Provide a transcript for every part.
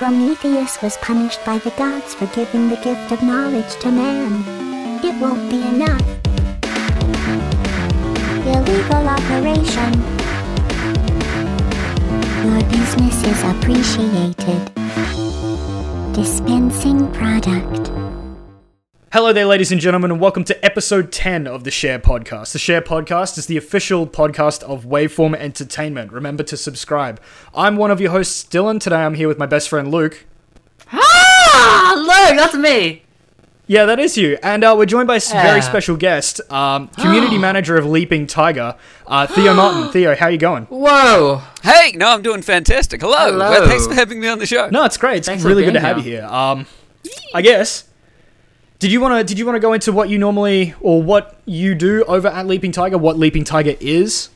Prometheus was punished by the gods for giving the gift of knowledge to man. It won't be enough. Illegal operation. Your business is appreciated. Dispensing product. Hello there, ladies and gentlemen, and welcome to episode 10 of the Share Podcast. The Share Podcast is the official podcast of Waveform Entertainment. Remember to subscribe. I'm one of your hosts, Dylan. Today I'm here with my best friend, Luke. Ah, look, that's me. Yeah, that is you. And uh, we're joined by a s- very special guest, um, community manager of Leaping Tiger, uh, Theo Martin. Theo, how are you going? Whoa. Hey, no, I'm doing fantastic. Hello. Hello. Well, thanks for having me on the show. No, it's great. It's Thanks really good to being have you here. here. Um, I guess. Did you want to? Did you want to go into what you normally or what you do over at Leaping Tiger? What Leaping Tiger is?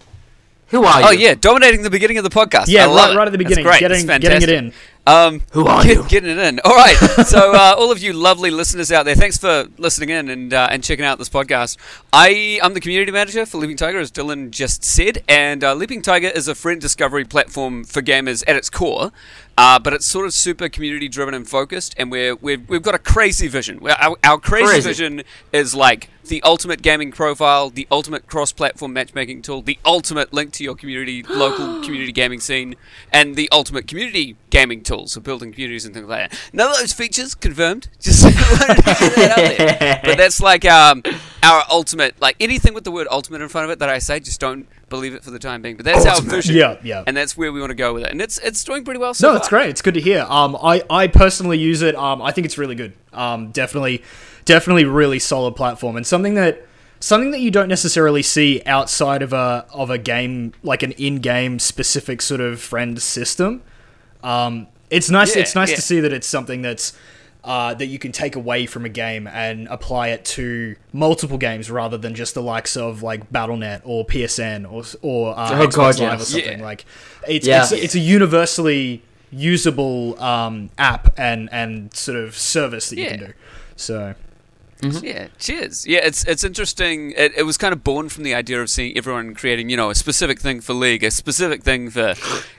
Who are oh, you? Oh yeah, dominating the beginning of the podcast. Yeah, I love right, it. right at the That's beginning, great. getting That's getting it in. Um, Who are get- you? Getting it in. All right. So, uh, all of you lovely listeners out there, thanks for listening in and uh, and checking out this podcast. I am the community manager for Leaping Tiger, as Dylan just said, and uh, Leaping Tiger is a friend discovery platform for gamers at its core. Uh, but it's sort of super community driven and focused, and we're, we've, we've got a crazy vision. Our, our crazy, Crazy. vision is like the ultimate gaming profile, the ultimate cross platform matchmaking tool, the ultimate link to your community, local community gaming scene, and the ultimate community gaming tool, so building communities and things like that. None of those features confirmed, just wanted to get that out there. But that's like um, our ultimate, like anything with the word ultimate in front of it that I say, just don't believe it for the time being. But that's our vision. Yeah, yeah. And that's where we want to go with it. And it's it's doing pretty well so No, it's great. It's good to hear. Um, I, I personally use it. Um, I think it's really good. Um, definitely, definitely really solid platform and something that something that you don't necessarily see outside of a of a game like an in-game specific sort of friend system. Um, it's nice. Yeah, it's nice yeah. to see that it's something that's. Uh, that you can take away from a game and apply it to multiple games rather than just the likes of like BattleNet or PSN or or uh, Oh, Xbox God, Live yes. or something Yeah. like. It's Yeah. it's, it's a universally usable um, app and and sort of service that you can do. So Yeah, cheers. Yeah, it's it's interesting. It, it was kind of born from the idea of seeing everyone creating, you know, a specific thing for League, a specific thing for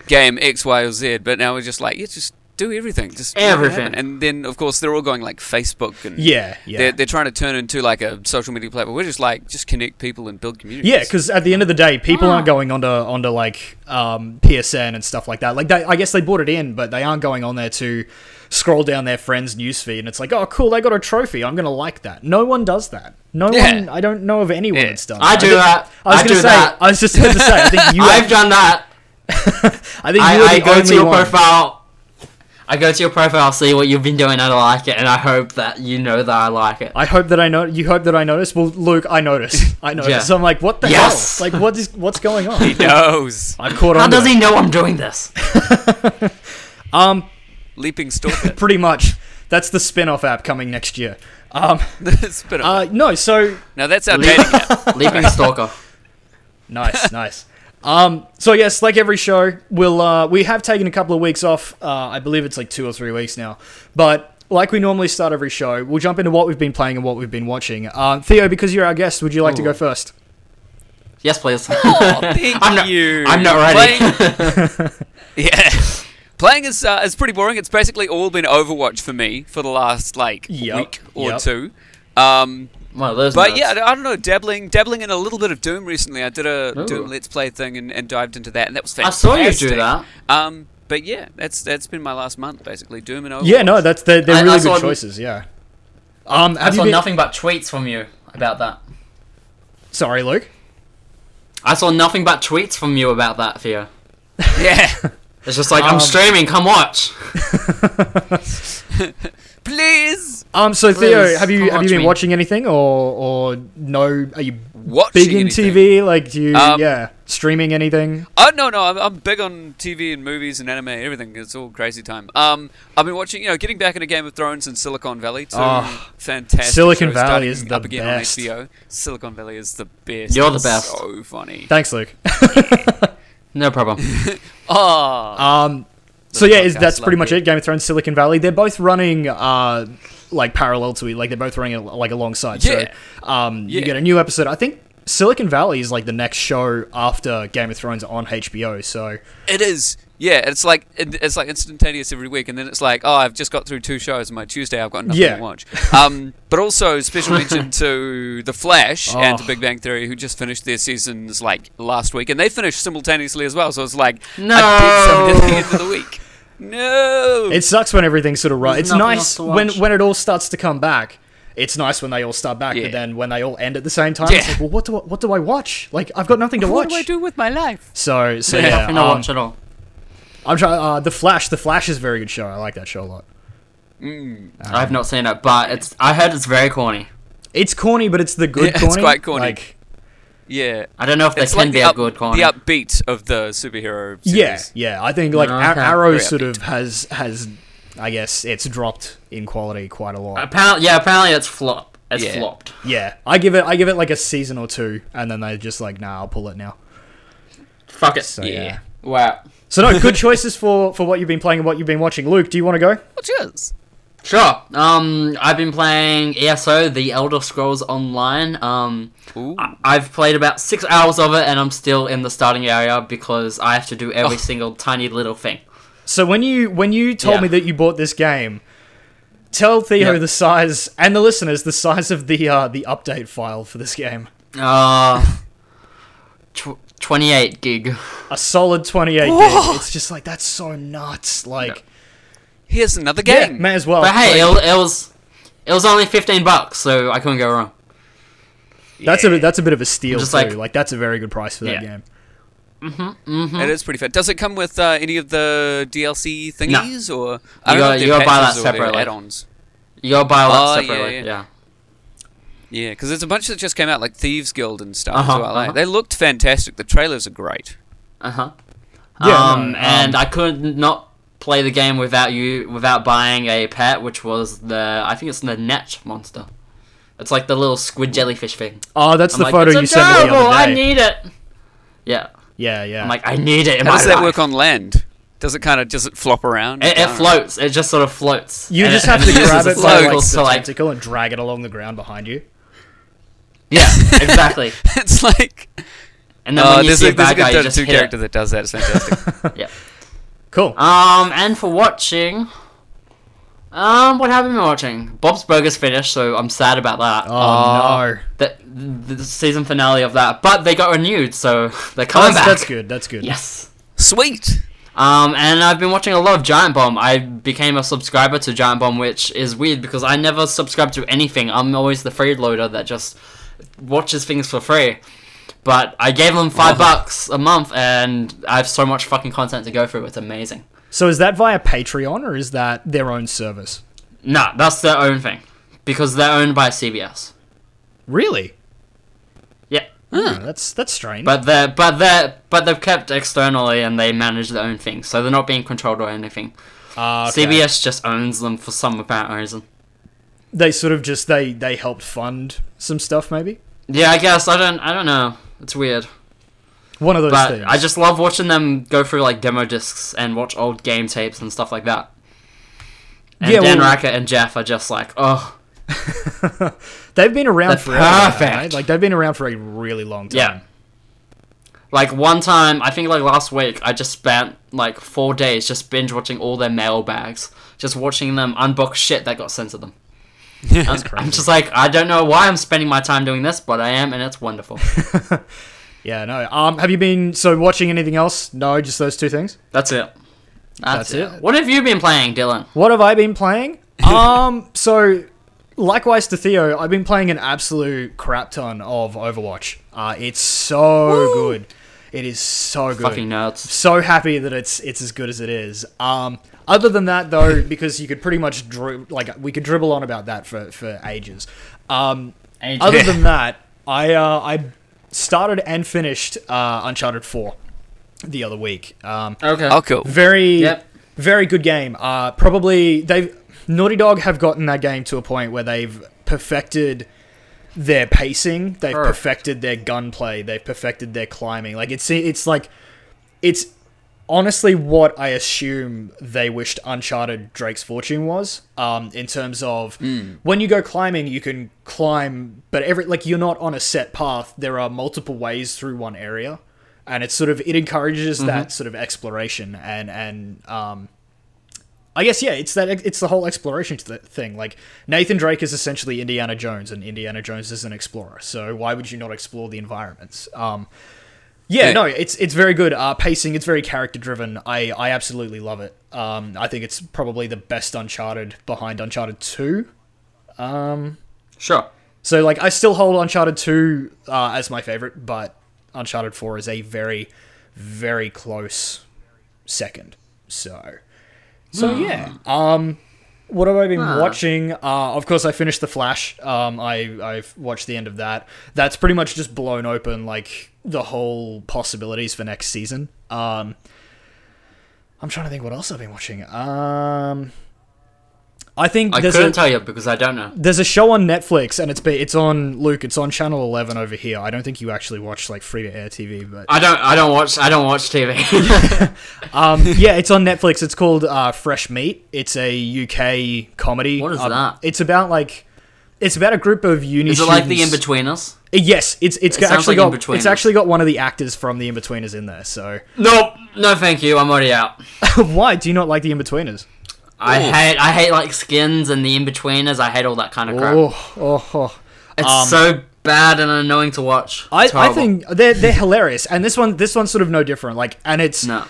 game X, Y, or Z. But now we're just like, yeah, just do everything, just Everything. And then, of course, they're all going like Facebook and yeah, yeah. They're, they're trying to turn into like a social media platform. We're just like just connect people and build communities. yeah, because at the end of the day, people Ah. aren't going onto onto like um, PSN and stuff like that. Like, they, I guess they bought it in, but they aren't going on there to scroll down their friends' newsfeed and it's like, oh, cool, they got a trophy. I'm gonna like that. No one does that. No Yeah. one. I don't know of anyone Yeah. that's done. I that. do think- that. I was gonna do say. that. I was just going to say. I think you. I've done that. I think you I, I go to your one. profile. I go to your profile, see what you've been doing, and I like it, and I hope that you know that I like it. I hope that I know. You hope that I notice. Well, Luke, I notice. I notice. Yeah. So I'm like, what the Yes. hell? Like, what is what's going on? He knows. I've caught How does to he know I'm doing this? Um, Leaping stalker. pretty much. That's the spin-off app coming next year. Um, Spit it. uh, no. So now that's our Leap- dating app. Leaping stalker. nice, nice. Um, so yes, like every show, we'll uh, we have taken a couple of weeks off. Uh, I believe it's like two or three weeks now. But like we normally start every show, we'll jump into what we've been playing and what we've been watching. Um, Theo, because you're our guest, would you like to go first? Yes, please. Oh, thank I'm not. you. I'm not ready. Playing, yeah. Playing is uh, is pretty boring. It's basically all been Overwatch for me for the last like Yep, week or yep. two. Um, One of those. But nuts. yeah, I I don't know, dabbling, dabbling in a little bit of Doom recently. I did a Ooh. Doom Let's Play thing and, and dived into that, and that was fantastic. I saw you do that. Um, but yeah, that's that's been my last month basically. Doom and Overwatch. Yeah, no, that's they're, they're I- I really saw- good choices. Yeah. Um, I have you saw been? nothing but tweets from you about that. Sorry, Luke. I saw nothing but tweets from you about that, Theo. yeah. It's just like Um, I'm streaming. Come watch. Please Um, so Theo, Please, have you come have you been me. watching anything, or or no? Are you watch big in TV? Like, do you Um, yeah streaming anything? Oh no, no, I'm, I'm big on TV and movies and anime, everything. It's all crazy time. Um, I've been watching, you know, getting back into Game of Thrones and Silicon Valley. Two Oh, fantastic. Silicon shows Valley is the up again best. on HBO. Silicon Valley is the best. You're the best. So funny. Thanks, Luke. No problem. Oh, Um, so yeah, is, that's pretty much it. Game of Thrones, Silicon Valley. They're both running uh like parallel to it. Like they're both running like alongside. Yeah. So um, you get a new episode. I think Silicon Valley is like the next show after Game of Thrones on HBO. So It is. Yeah, it's like it's like instantaneous every week, and then it's like, oh, I've just got through two shows, and my Tuesday I've got nothing Yeah. to watch. Um, but also special mention to The Flash and to Oh. Big Bang Theory, who just finished their seasons like last week, and they finished simultaneously as well. So it's like No. I did something at the end of the week. No, it sucks when everything's sort of right. It's nice when when it all starts to come back. It's nice when they all start back, Yeah. but then when they all end at the same time, it's like, well, what do I, what do I watch? Like, I've got nothing to watch. what do I do with my life? So, so Yeah, yeah, nothing to um, watch at all. I'm trying. Uh, the Flash. The Flash is a very good show. I like that show a lot. Mm. I've not seen it, but it's. I heard it's very corny. It's corny, but it's the good Yeah, it's quite corny. Like, Yeah, I don't know if there it's can like be the, a up, good corny. the upbeat of the superhero. yeah, Series. yeah. I think like Okay. Arrow Very sort of has has. I guess it's dropped in quality quite a lot. Apparently, yeah. Apparently, it's flop. It's Yeah. flopped. Yeah, I give it. I give it like a season or two, and then they just like, nah, I'll pull it now. Fuck it. So yeah. Yeah. Wow. So no, good choices for for what you've been playing and what you've been watching. Luke, do you want to go? What's yours? Sure. Um, I've been playing ESO, The Elder Scrolls Online. Um, Ooh. I- I've played about six hours of it, and I'm still in the starting area because I have to do every Oh. single tiny little thing. So when you when you told Yeah. me that you bought this game, tell Theo Yeah. the size and the listeners the size of the uh, the update file for this game. Uh, tw- 28 gig. A solid 28 gig. It's just like that's so nuts. Like Here's another yeah, game. may as well. But hey, it, it was it was only 15 bucks, so I couldn't go wrong. that's a that's a bit of a steal Just too. Like, like- that's a very good price for that Yeah. game. It is pretty fair. Does it come with uh, any of the DLC thingies, or I You know gotta- you gotta buy that patches or they're separately. add-ons? You gotta buy all Oh, that yeah, separately. yeah. yeah. Yeah, because there's a bunch that just came out, like Thieves Guild and stuff Uh-huh, as well. eh? uh-huh. They looked fantastic. The trailers are great. Uh huh. Yeah, um, no, and um, I could not not play the game without you without buying a pet, which was the I think it's the net monster. It's like the little squid jellyfish thing. Oh, that's I'm the like, photo it's you sent me the adorable, other I need it. Yeah, yeah, yeah. I'm like I need it in How my does that life. work on land? Does it kind of does it flop around? It, it don't know. floats. It just sort of floats. you And just it- have to grab it by like, tentacles the tentacle and drag it along the ground behind you. Yeah, exactly. it's like And then oh, when you there's see a, a bad guy, you just two hit character it. that does that. It's fantastic. Yeah. Cool. Um, and for watching, um, what have I been watching? Bob's Burgers finished, so I'm sad about that. oh uh, no. the, the, the season finale of that, but they got renewed, so they're Oh, coming that's, back. that's good. That's good. Yes. Sweet. Um, and I've been watching a lot of Giant Bomb. I became a subscriber to Giant Bomb, which is weird because I never subscribe to anything. I'm always the freeloader that just watches things for free. But I gave them five bucks a month, and I have so much fucking content to go through. It's amazing. So is that via Patreon or is that their own service? Nah, that's their own thing because they're owned by CBS. Really? Yeah. Oh, that's that's strange. But they're but they're but they've kept externally and they manage their own thing, so they're not being controlled or anything. Ah, okay. CBS just owns them for some apparent reason. They sort of just they they helped fund some stuff maybe. Yeah, I guess I don't I don't know. It's weird, One of those but things. I just love watching them go through like demo discs and watch old game tapes and stuff like that. And Yeah, Dan well- Ryckert and Jeff are just like, oh they've been around They're forever. haven't perfect. Like they've been around for a really long time. yeah. Like one time, I think like last week, I just spent like four days just binge watching all their mailbags, just watching them unbox shit that got sent to them. That's I'm just like, I don't know why I'm spending my time doing this, but I am, and it's wonderful. Yeah, no. Um, have you been so watching anything else? No, just those two things. That's it. That's, That's it. it? What have you been playing, Dylan? What have I been playing? um, so likewise to Theo, I've been playing an absolute crap ton of Overwatch. Uh, it's so good. It is so good. Fucking nerds. so happy that it's it's as good as it is. Um, other than that, though, because you could pretty much dri- like we could dribble on about that for for ages. Um, Ages. other than that, I uh, I started and finished uh, Uncharted Four the other week. Um, Okay. Oh, cool. very Yep. very good game. Uh, probably they've Naughty Dog have gotten that game to a point where they've perfected their pacing, they've Perf. perfected their gunplay, they've perfected their climbing. Like it's it's like it's honestly what I assume they wished Uncharted Drake's Fortune was. Um, in terms of when you go climbing, you can climb, but every like you're not on a set path. There are multiple ways through one area, and it's sort of it encourages that sort of exploration and and um, I guess yeah, it's that it's the whole exploration thing. Like Nathan Drake is essentially Indiana Jones, and Indiana Jones is an explorer. So why would you not explore the environments? Um, yeah, no, it's it's very good. Uh, pacing, it's very character driven. I I absolutely love it. Um, I think it's probably the best Uncharted behind Uncharted Two. Sure. So like I still hold Uncharted 2 uh, as my favorite, but Uncharted 4 is a very very close second. So so yeah. Um what have I been watching? Uh, of course, I finished The Flash. Um, I I've watched the end of that. That's pretty much just blown open like the whole possibilities for next season. Um, I'm trying to think what else I've been watching. Um, I think I couldn't a, tell you because I don't know. there's a show on Netflix, and it's be, it's on Luke. It's on Channel Eleven over here. I don't think you actually watch like free to air TV, but I don't. I don't watch. I don't watch TV. um, yeah, it's on Netflix. It's called uh, Fresh Meat. It's a UK comedy. What is Um, that? It's about like it's about a group of uni. Is it like the Inbetweeners? Uh, Yes, it's it's It got- actually like got it's actually got one of the actors from the Inbetweeners in there. So Nope. No, thank you. I'm already out. why do you not like the Inbetweeners? I Ooh. hate. I hate like skins and the Inbetweeners. I hate all that kind of crap. Oh, oh, oh. It's um, so bad and annoying to watch. I, I think they're they're hilarious, and this one this one's sort of no different. Like, and it's no,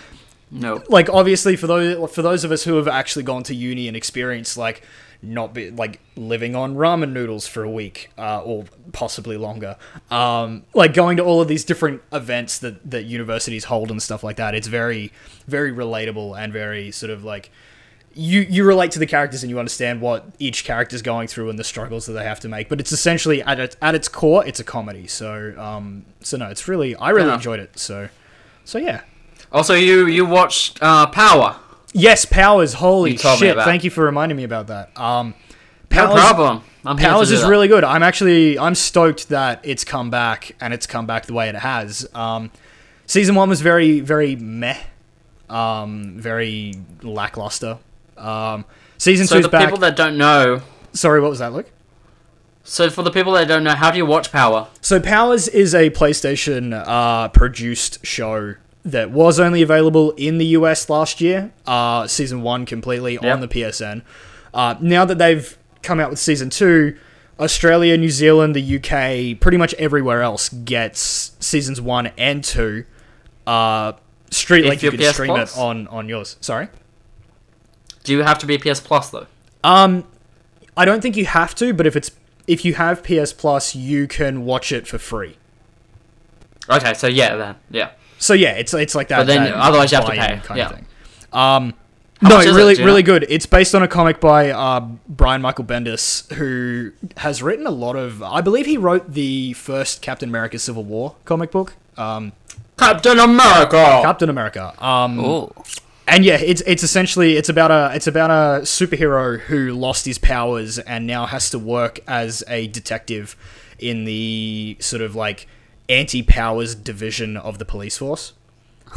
no. like obviously for those for those of us who have actually gone to uni and experienced like not be like living on ramen noodles for a week uh, or possibly longer um, like going to all of these different events that that universities hold and stuff like that it's very very relatable and very sort of like you you relate to the characters and you understand what each character's going through and the struggles that they have to make but it's essentially at its, at its core it's a comedy so um so no it's really I really Yeah. enjoyed it so so yeah Also, you you watched uh, Power. Yes, Powers. Holy You told me shit! Thank you for reminding me about that. Um, No problem. I'm Powers is that. really good. I'm actually I'm stoked that it's come back and it's come back the way it has. Um, season one was very very meh, um, very lackluster. Um, season So two's the back. people that don't know. Sorry, what was that, Luke? So for the people that don't know, how do you watch Power? So Powers is a PlayStation uh, produced show that was only available in the US last year. Uh, season one completely Yep. on the PSN. Uh, now that they've come out with season two, Australia, New Zealand, the UK, pretty much everywhere else gets seasons one and two. Uh, street If like you can PS stream Plus? it on on yours. Sorry. Do you have to be PS Plus though? Um, I don't think you have to, but if it's if you have PS Plus, you can watch it for free. Okay, so yeah, then yeah. So yeah, it's it's like that. But then that otherwise you have to pay, Kind yeah. of thing. Um, no, is it? really, really know? good. It's based on a comic by uh, Brian Michael Bendis, who has written a lot of. I believe he wrote the first Captain America: Civil War comic book. Um, Captain America. Captain America. Um, Oh. And yeah, it's it's essentially it's about a it's about a superhero who lost his powers and now has to work as a detective in the sort of like anti-powers division of the police force.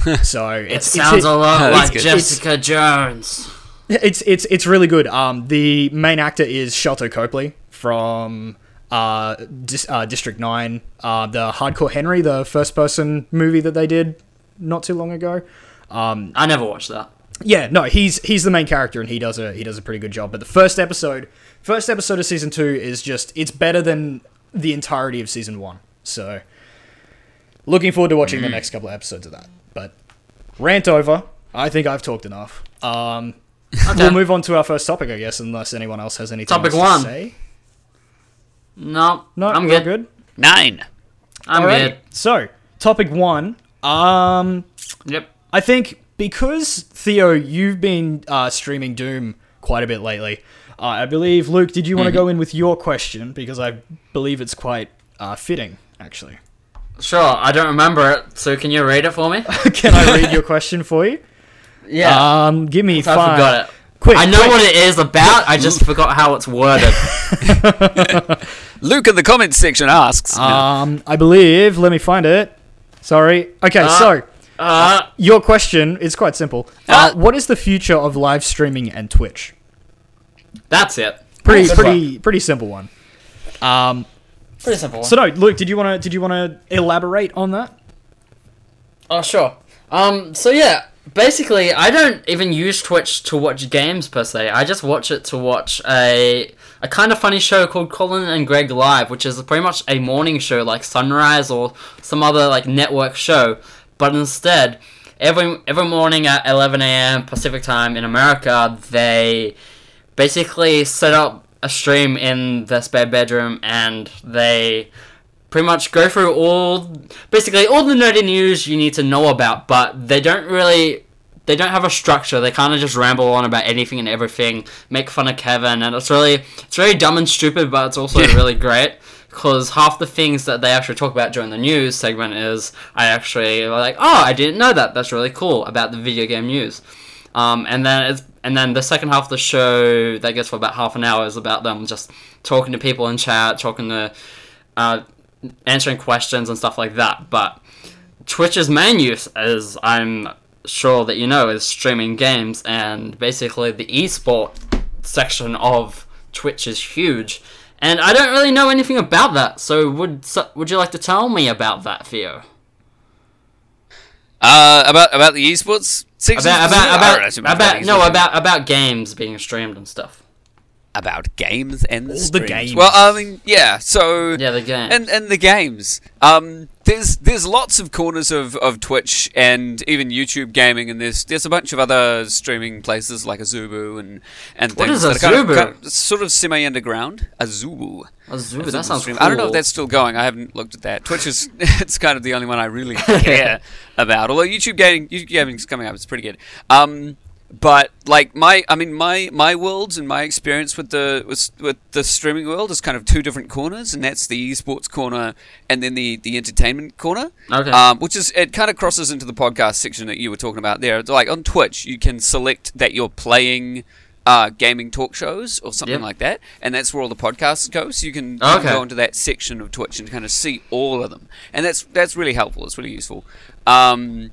So it it's sounds it's, a lot That's like good. Jessica Jones. it's it's it's really good. Um, the main actor is Sharlto Copley from uh, Dis- uh District Nine, uh, the Hardcore Henry, the first person movie that they did not too long ago. Um, I never watched that. yeah, no, he's he's the main character and he does a he does a pretty good job. But the first episode, first episode of season two is just it's better than the entirety of season one. So, looking forward to watching the next couple of episodes of that. But rant over. I think I've talked enough. Um, Okay. we'll move on to our first topic, I guess, unless anyone else has anything Topic else one. to say. no, No, I'm good. good. Nine. I'm Alrighty. good. So, topic one. Um, Yep. I think because Theo, you've been uh, streaming Doom quite a bit lately. Uh, I believe Luke, did you want to go in with your question because I believe it's quite uh, fitting, actually. Sure. I don't remember it, so can you read it for me? Can I read your question for you? Yeah. Um, give me five. I forgot it. Quick, I know quick. what it is about. I just forgot how it's worded. Luke in the comments section asks. Um, I believe. Let me find it. Sorry. Okay, Uh. so Uh, Your question is quite simple. Uh, what is the future of live streaming and Twitch? that's it. Pretty, Good pretty, pretty simple one. Um, Pretty simple. so no, Luke, did you want to did you want to elaborate on that? Oh, sure. Um, so yeah, basically, I don't even use Twitch to watch games per se. I just watch it to watch a a kind of funny show called Colin and Greg Live, which is pretty much a morning show like Sunrise or some other like network show. But instead, every every morning at 11 a.m. Pacific time in America, they basically set up a stream in their spare bedroom and they pretty much go through all basically all the nerdy news you need to know about but they don't really they don't have a structure they kind of just ramble on about anything and everything make fun of kevin and it's really it's very dumb and stupid but it's also really great because half the things that they actually talk about during the news segment is i actually like oh i didn't know that that's really cool about the video game news um, and then it's and then the second half of the show that gets for about half an hour is about them just talking to people in chat, talking to, uh, answering questions and stuff like that. But Twitch's main use, as I'm sure that you know, is streaming games, and basically the esport section of Twitch is huge. And I don't really know anything about that, so would would you like to tell me about that, Theo? Uh, about about the esports. About I about about, about no about about games being streamed and stuff. About games and the, All the streams. games. Well, I mean, yeah. So Yeah, the game. and and the games. Um, there's there's lots of corners of, of Twitch and even YouTube gaming, and there's there's a bunch of other streaming places like Azubu and and What things is that are kind of, Azubu? kind of sort of semi underground. Azubu. Azubu, Azubu that sounds cool. I don't know if that's still going. I haven't looked at that. Twitch is it's kind of the only one I really care about. Although YouTube gaming YouTube gaming's coming up, it's pretty good. Um, but like my I mean my my worlds and my experience with the with, with the streaming world is kind of two different corners, and that's the esports corner and then the the entertainment corner. Okay. Um, which is it kind of crosses into the podcast section that you were talking about there. It's like on Twitch, you can select that you're playing uh, gaming talk shows or something Yep. like that, and that's where all the podcasts go. So you can, you Okay. can go into that section of Twitch and kind of see all of them, and that's that's really helpful. It's really useful. Um,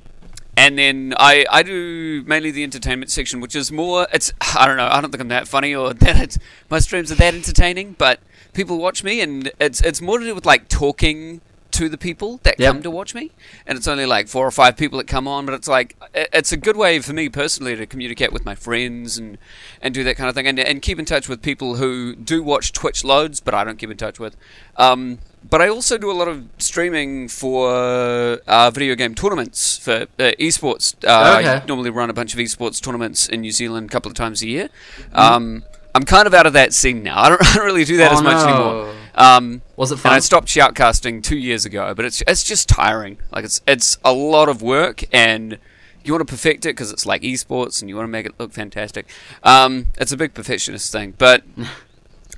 and then I, I do mainly the entertainment section, which is more. It's I don't know. I don't think I'm that funny or that it's, my streams are that entertaining, but people watch me, and it's it's more to do with like talking to the people that Yep. come to watch me, and it's only like four or five people that come on, but it's like it's a good way for me personally to communicate with my friends and and do that kind of thing, and and keep in touch with people who do watch Twitch loads, but I don't keep in touch with. Um, but I also do a lot of streaming for uh, video game tournaments for uh, esports. Uh, Okay. I normally run a bunch of esports tournaments in New Zealand a couple of times a year. Um, I'm kind of out of that scene now. I don't, I don't really do that Oh, as much no. anymore. Um, Was it fun? and I stopped shoutcasting two years ago, but it's it's just tiring. Like it's it's a lot of work, and you want to perfect it because it's like esports, and you want to make it look fantastic. Um, it's a big perfectionist thing, but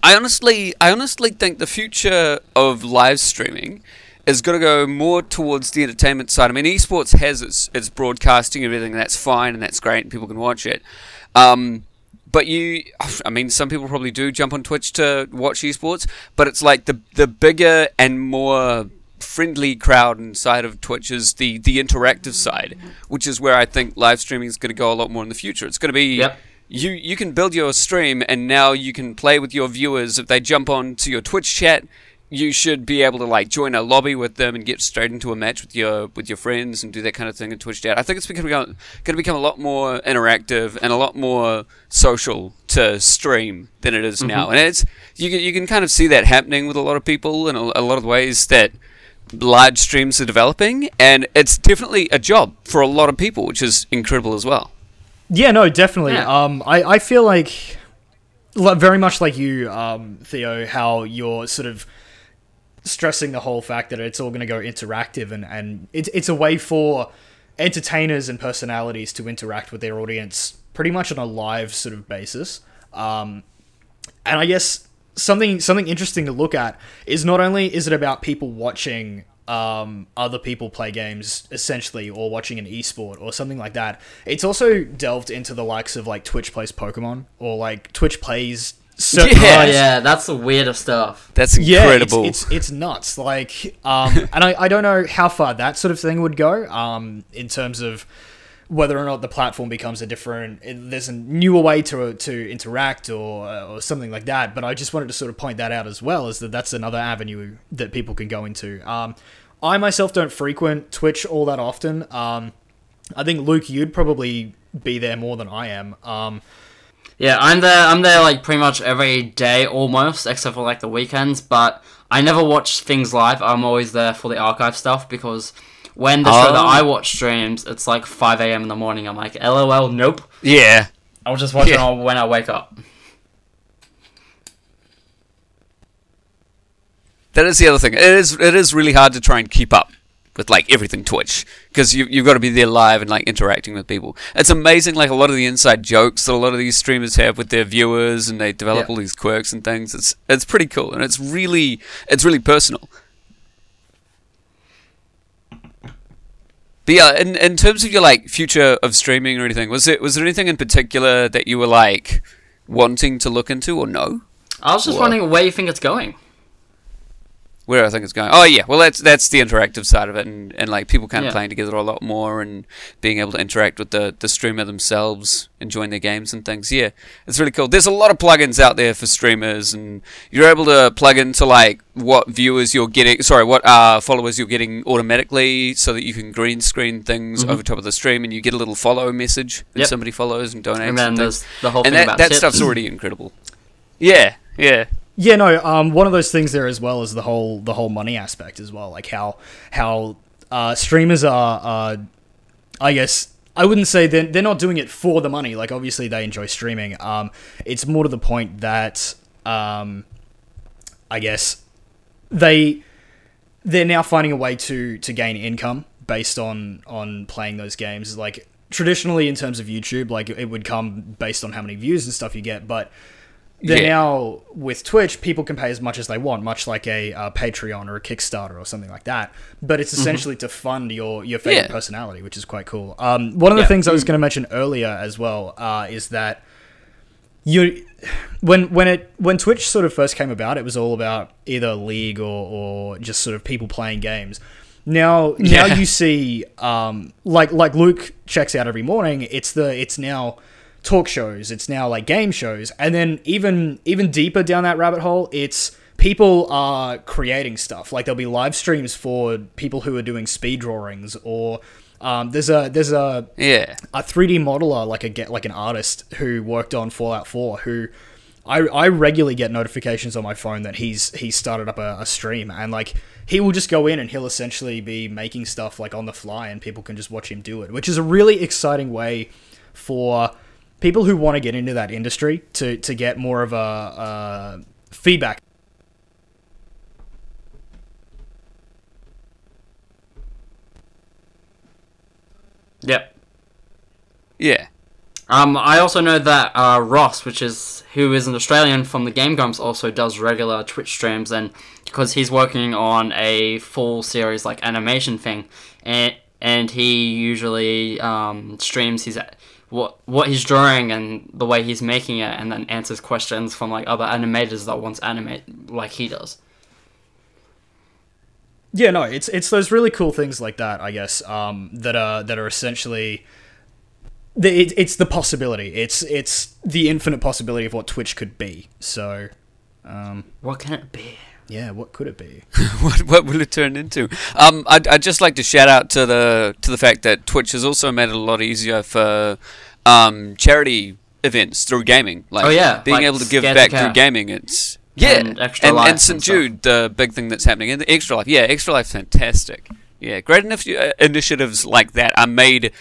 I honestly I honestly think the future of live streaming is going to go more towards the entertainment side. I mean, esports has its, its broadcasting and everything, and that's fine and that's great, and people can watch it. Um, but you, I mean, some people probably do jump on Twitch to watch esports, but it's like the the bigger and more friendly crowd inside of Twitch is the the interactive side, which is where I think live streaming is going to go a lot more in the future. It's going to be Yep. You you can build your stream and now you can play with your viewers if they jump on to your Twitch chat you should be able to like join a lobby with them and get straight into a match with your with your friends and do that kind of thing in Twitch chat. I think it's becoming going to become a lot more interactive and a lot more social to stream than it is mm-hmm. now. And it's you can you can kind of see that happening with a lot of people in a, a lot of ways that large streams are developing and it's definitely a job for a lot of people, which is incredible as well. Yeah, no, definitely. Yeah. Um, I, I feel like, li- very much like you, um, Theo, how you're sort of stressing the whole fact that it's all going to go interactive and, and it's, it's a way for entertainers and personalities to interact with their audience pretty much on a live sort of basis. Um, and I guess something something interesting to look at is not only is it about people watching um, other people play games essentially or watching an esport or something like that it's also delved into the likes of like twitch plays pokemon or like twitch plays certain Yeah. Oh yeah, that's the weirdest stuff. That's yeah, incredible. it's, it's it's nuts. Like, um, and I, I don't know how far that sort of thing would go. Um, in terms of whether or not the platform becomes a different, there's a newer way to to interact or or something like that. But I just wanted to sort of point that out as well, is that that's another avenue that people can go into. Um, I myself don't frequent Twitch all that often. Um, I think Luke, you'd probably be there more than I am. Um, Yeah, I'm there. I'm there like pretty much every day almost, except for like the weekends. But I never watch things live. I'm always there for the archive stuff because when the show that Oh. I watch streams, it's like 5 a.m. in the morning. I'm like, lol, nope. yeah. I'll just watch Yeah. it when I wake up. That is the other thing. It is it is really hard to try and keep up with like everything Twitch because you you've got to be there live and like interacting with people. It's amazing like a lot of the inside jokes that a lot of these streamers have with their viewers and they develop Yeah. all these quirks and things. It's it's pretty cool and it's really it's really personal. But yeah, in in terms of your like future of streaming or anything, was it was there anything in particular that you were like wanting to look into or no? I was just What? wondering where you think it's going. Where I think it's going. Oh yeah, well that's that's the interactive side of it, and, and like people kind of Yeah. playing together a lot more and being able to interact with the the streamer themselves, enjoying their games and things. Yeah, it's really cool. There's a lot of plugins out there for streamers, and you're able to plug into like what viewers you're getting, sorry, what uh, followers you're getting automatically, so that you can green screen things Mhm. over top of the stream, and you get a little follow message when Yep. somebody follows and donates. And then and there's the whole and thing that about that tips. stuff's already incredible. Yeah, yeah. Yeah, no. Um, one of those things there as well is the whole the whole money aspect as well, like how how uh, streamers are. Uh, I guess I wouldn't say they're they're not doing it for the money. Like obviously they enjoy streaming. Um, it's more to the point that um, I guess they they're now finding a way to to gain income based on on playing those games. Like traditionally in terms of YouTube, like it would come based on how many views and stuff you get, but then Yeah. now with Twitch, people can pay as much as they want, much like a uh, Patreon or a Kickstarter or something like that. But it's essentially to fund your your favorite Yeah. personality, which is quite cool. Um, one of the Yeah. things I was going to mention earlier as well uh, is that you when when it when Twitch sort of first came about, it was all about either league or, or just sort of people playing games. Now now you see um, like like Luke checks out every morning. It's the it's now talk shows. It's now like game shows, and then even even deeper down that rabbit hole, it's people are creating stuff. Like there'll be live streams for people who are doing speed drawings or. Um, there's a there's a Yeah. a 3D modeler, like a get like an artist who worked on Fallout 4, who I, I regularly get notifications on my phone that he's he's started up a, a stream and like he will just go in and he'll essentially be making stuff like on the fly and people can just watch him do it, which is a really exciting way for people who want to get into that industry to to get more of a, uh feedback. Yep. Yeah. Um, I also know that uh, Ross, which is who is an Australian from the Game Grumps, also does regular Twitch streams, and because he's working on a full series like animation thing, and and he usually um, streams his what what he's drawing and the way he's making it, and then answers questions from like other animators that wants to animate like he does. Yeah, no, it's it's those really cool things like that, I guess, um, that are that are essentially the, it, it's the possibility. It's it's the infinite possibility of what Twitch could be. So, um, What can it be? Yeah, what could it be? what what will it turn into? Um, I'd, I'd just like to shout out to the to the fact that Twitch has also made it a lot easier for um, charity events through gaming. Like Oh, yeah, being like able to give back to through gaming. It's yeah, And Extra and, Life and St and stuff. Jude, the big thing that's happening, and the Extra Life. Yeah, Extra Life, fantastic. Yeah, great inif- uh, initiatives like that are made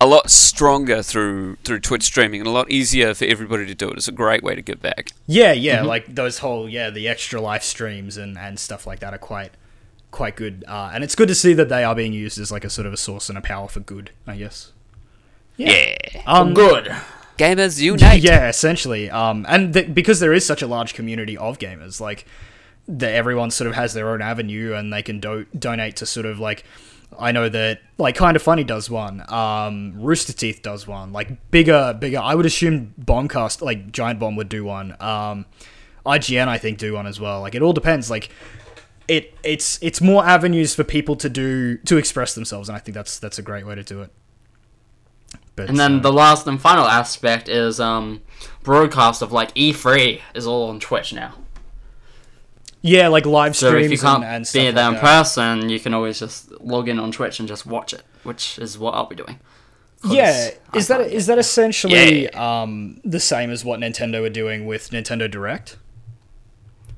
a lot stronger through through Twitch streaming and a lot easier for everybody to do it. It's a great way to give back. Yeah, yeah, like those whole yeah the extra live streams and and stuff like that are quite quite good. Uh, and it's good to see that they are being used as like a sort of a source and a power for good. I guess. Yeah, Um, Good. gamers unite. Yeah, essentially. Um, and th- because there is such a large community of gamers, like that everyone sort of has their own avenue and they can do- donate to sort of like I know that like Kind of Funny does one. Um, Rooster Teeth does one. Like bigger, bigger. I would assume Bombcast, like Giant Bomb, would do one. Um, IGN, I think, do one as well. Like it all depends. Like it, it's it's more avenues for people to do to express themselves, and I think that's that's a great way to do it. But And then uh, the last and final aspect is um, broadcast of like E3 is all on Twitch now. Yeah, like live So streams if you can't and, and be there like in that. person, you can always just log in on Twitch and just watch it, which is what I'll be doing. Yeah, I is that can't is get that essentially um, the same as what Nintendo are doing with Nintendo Direct?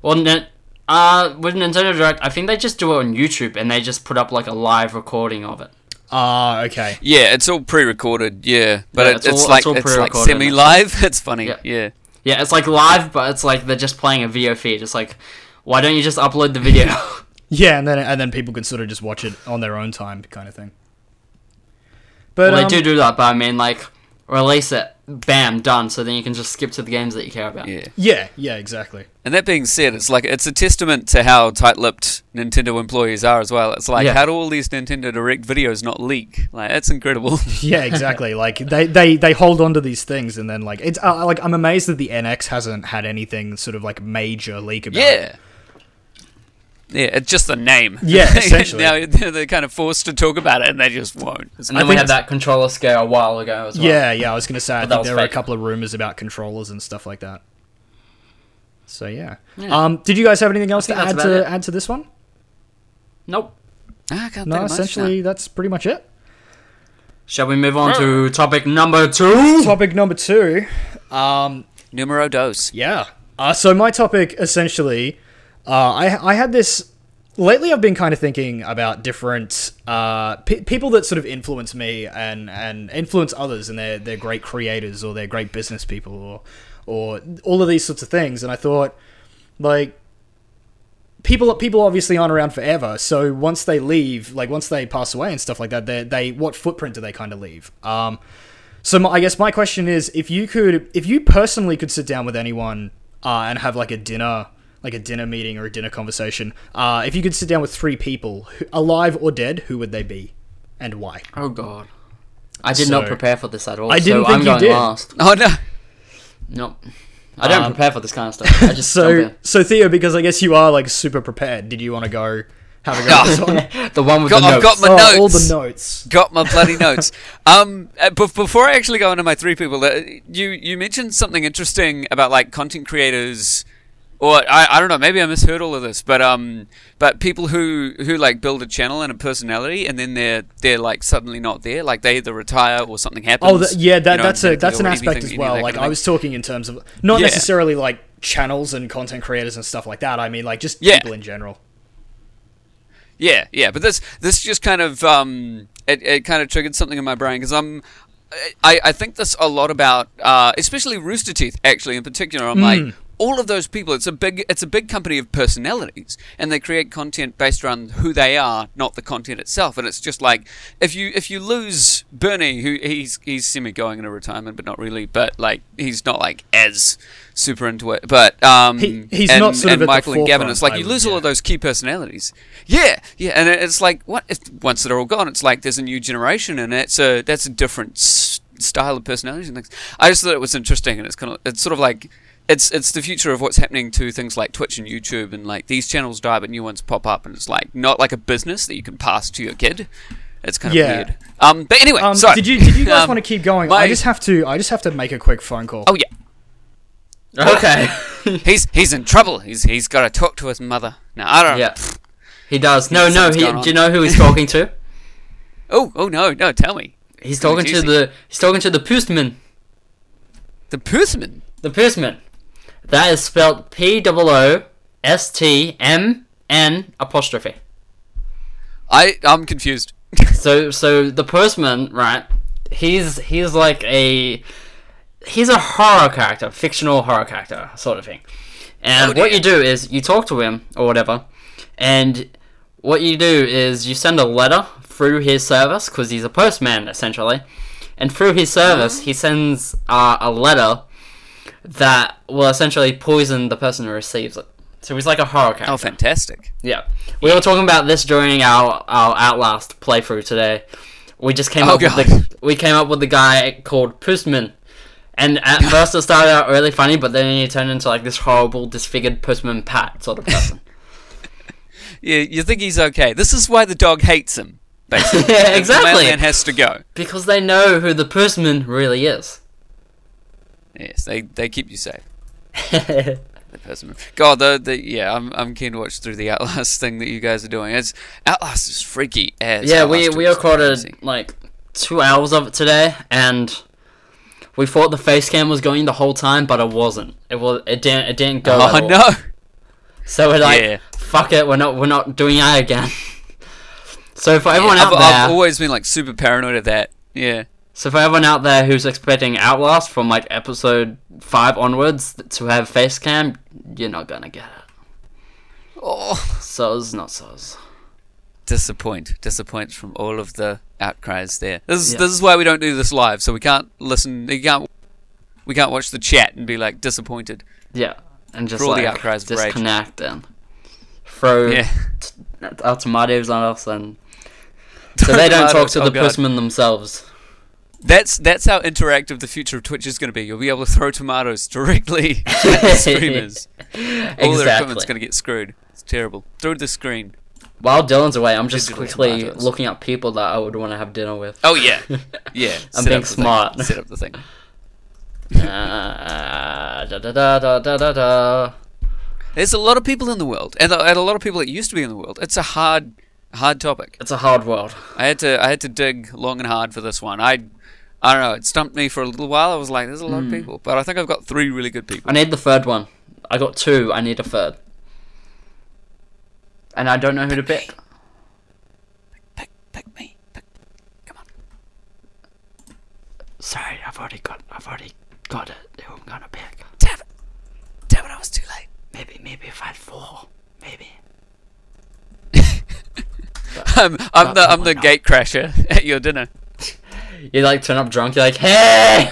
Well, Ni- uh, with Nintendo Direct, I think they just do it on YouTube and they just put up like a live recording of it. Ah, okay. Yeah, it's all pre-recorded. Yeah, but Yeah, it, it's it's, all- like it's all it's like semi-live. It's funny. Yeah. Yeah. Yeah, it's like live, but it's like they're just playing a video feed. It's like, why don't you just upload the video? Yeah, and then and then people can sort of just watch it on their own time, kind of thing. But well, um, they do do that, but I mean, like, release it, bam, done. So then you can just skip to the games that you care about. Yeah. Yeah, yeah, exactly. And that being said, it's like it's a testament to how tight-lipped Nintendo employees are as well. It's like Yeah. how do all these Nintendo Direct videos not leak? Like that's incredible. Yeah, exactly. like they, they they hold on to these things, and then like it's uh, like I'm amazed that the NX hasn't had anything sort of like major leak about. it. Yeah. Yeah, it's just the name. Yeah, essentially. now they're they're kind of forced to talk about it, and they just won't. It's And then we had that controller scare a while ago as well. Yeah, yeah. I was gonna say I think was there were a couple of rumors about controllers and stuff like that. So yeah. Yeah. Um, did you guys have anything else to add to it. add to this one? Nope. Ah, I can't No, think of much essentially that's pretty much it. Shall we move on to topic number two? Topic number two. Um. Numero dos. Yeah. Uh, so my topic essentially, uh, I I had this lately. I've been kind of thinking about different uh, pe people that sort of influence me and and influence others, and they're they're great creators or they're great business people or or all of these sorts of things. And I thought, like. People, people obviously aren't around forever. So once they leave, like once they pass away and stuff like that, they, they what footprint do they kind of leave? Um, so my, I guess my question is, if you could, if you personally could sit down with anyone uh, and have like a dinner, like a dinner meeting or a dinner conversation, uh, if you could sit down with three people, who, alive or dead, who would they be, and why? Oh god. I did not prepare for this at all. I didn't so think I'm you going did. last. Oh no. Nope. I don't Um, prepare for this kind of stuff. I just So, so Theo, because I guess you are like super prepared. Did you want to go have a go at this one? the one with Got- the I've notes. got my oh, all notes. the notes. Got my bloody notes. Um, uh, before I actually go into my three people, uh, you you mentioned something interesting about like content creators, or I, I don't know, maybe I misheard all of this, but um, but people who who like build a channel and a personality, and then they're they're like suddenly not there, like they either retire or something happens. Oh, th- yeah, that, you know, that's a that's an aspect as well. Like I was talking in terms of not Yeah. necessarily like channels and content creators and stuff like that. I mean like just Yeah. people in general. Yeah, yeah, but this this just kind of um, it, it kind of triggered something in my brain because I'm. I, I think this a lot about, uh, especially Rooster Teeth. Actually, in particular, I'm like all of those people. It's a big, it's a big company of personalities, and they create content based around who they are, not the content itself. And it's just like if you if you lose Burnie, who he's he's semi going into retirement, but not really. But like he's not like as super into it. But um, He- he's and, not sort of and at the Michael and Gavin it's like I you would- lose all yeah. of those key personalities. Yeah, yeah, and it's like what if once they're all gone, it's like there's a new generation, and it's a that's a different style of personalities and things. I just thought it was interesting, and it's kind of it's sort of like it's it's the future of what's happening to things like Twitch and YouTube, and like these channels die, but new ones pop up, and it's like not like a business that you can pass to your kid. It's kind of Yeah. weird. Um, but anyway, Um, sorry. did you did you guys Um, want to keep going? my- I just have to I just have to make a quick phone call. Oh yeah, Okay. he's he's in trouble. He's he's got to talk to his mother. Now I don't. yeah. He does. No, no. He, do you know who he's talking to? Oh oh no no, tell me. He's talking to the. He's talking to the postman. The Puthman. The postman. That is spelled P O O S T M N apostrophe. I I'm confused. So so the postman, right? He's he's like a he's a horror character, fictional horror character sort of thing. And Oh, what you do is you talk to him or whatever, and what you do is you send a letter through his service because he's a postman essentially, and through his service he sends uh, a letter that will essentially poison the person who receives it. So he's like a horror character. Oh, fantastic! Yeah, we were talking about this during our our Outlast playthrough today. We just came Oh, up with the we came up with the guy called Postman, and at first it started out really funny, but then he turned into like this horrible, disfigured Postman Pat sort of person. Yeah, you think he's okay? This is why the dog hates him. Basically, Yeah, The exactly. mailman has to go. because they know who the Postman really is. Yes, they they keep you safe. The person. God, the, the yeah, I'm I'm keen to watch through the Outlast thing that you guys are doing. It's Outlast is freaky as. yeah, we Outlast we 2 is recorded crazy. like two hours of it today, and we thought the face cam was going the whole time, but it wasn't. It was it didn't it didn't go. Oh no! So we're like, Yeah. fuck it, we're not we're not doing that again. so for everyone I've, there, I've always been like super paranoid of that. Yeah. So for everyone out there who's expecting Outlast from like episode five onwards to have face cam, you're not gonna get it. Oh. So's not so's. Disappoint, disappoint from all of the outcries there. This is Yeah. this is why we don't do this live, so we can't listen. We can't we can't watch the chat and be like disappointed. Yeah, and just For all the like outcries of rage. disconnect and throw Yeah. our tomatoes on us, and so they don't talk to Oh, the postman themselves. That's that's how interactive the future of Twitch is going to be. You'll be able to throw tomatoes directly at the streamers. All their equipment's going to get screwed. It's terrible. Through the screen. While Dylan's away, I'm just Digital quickly tomatoes. looking up people that I would want to have dinner with. Oh yeah, yeah. I'm set being the thing. smart. Set up the thing. Uh, da, da, da, da, da, da. There's a lot of people in the world, and a, and a lot of people that used to be in the world. It's a hard, hard topic. It's a hard world. I had to I had to dig long and hard for this one. I I don't know. It stumped me for a little while. I was like, there's a lot Hmm. of people, but I think I've got three really good people. I need the third one. I got two. I need a third. And I don't know who to pick. Pick, pick me. Pick. Come on. Sorry, I've already got. I've already got it. Who I'm gonna pick? Damn it! Damn it! I was too late. Maybe, maybe if I had four, maybe. I'm I'm the I'm the not? gate crasher at your dinner. You like turn up drunk. You're like, hey.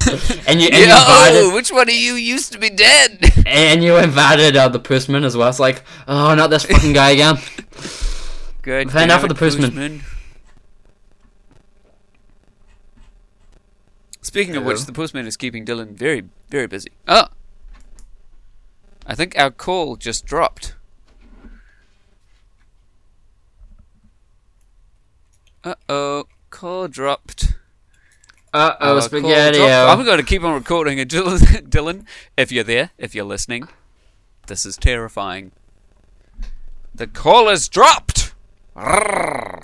and you and you Yeah, oh, invited which one of you used to be dead? and you invited uh, the postman as well. It's like, oh, not this fucking guy again. Good. Fair enough damn for the it, postman. Speaking of which, the postman is keeping Dylan very, very busy. Oh, I think our call just dropped. Uh oh, call dropped. Uh oh, spaghetti. I'm going to keep on recording it, Dylan. If you're there, if you're listening, this is terrifying. The call is dropped. Hello.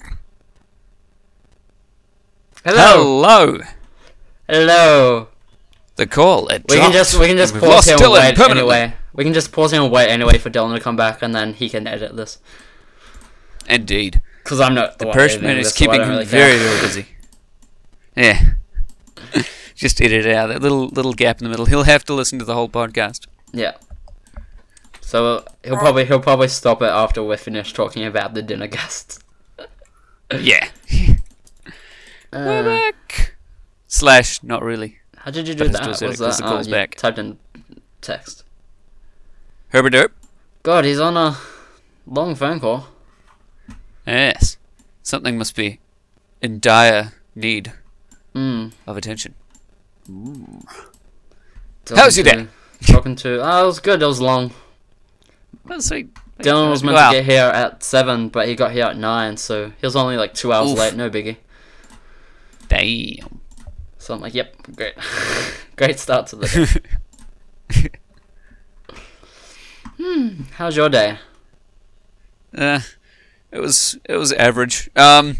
Hello. Hello. The call. It We can just we can just pause here and wait anyway. We can just pause here and wait anyway for Dylan to come back, and then he can edit this. Indeed. Because I'm not The one postman is this, so I keeping him really very, very busy. Yeah. Just edit it out that little little gap in the middle. He'll have to listen to the whole podcast. Yeah. So uh, he'll probably he'll probably stop it after we're finished talking about the dinner guests. Yeah. Uh, back. Slash, not really. how did you do that? Was it 'cause that the oh, back. typed in text? Herbert Derp. God, he's on a long phone call. Yes. Something must be in dire need Hmm. of attention. Talking How's your day? Talking to. Oh, it was good. It was long. Well, sweet. Dylan was meant to get here at seven, but he got here at nine, so he was only like two hours Oof. late. No biggie. Damn. So I'm like, yep, great, great start to the day. hmm. How's your day? Uh, it was it was average. Um,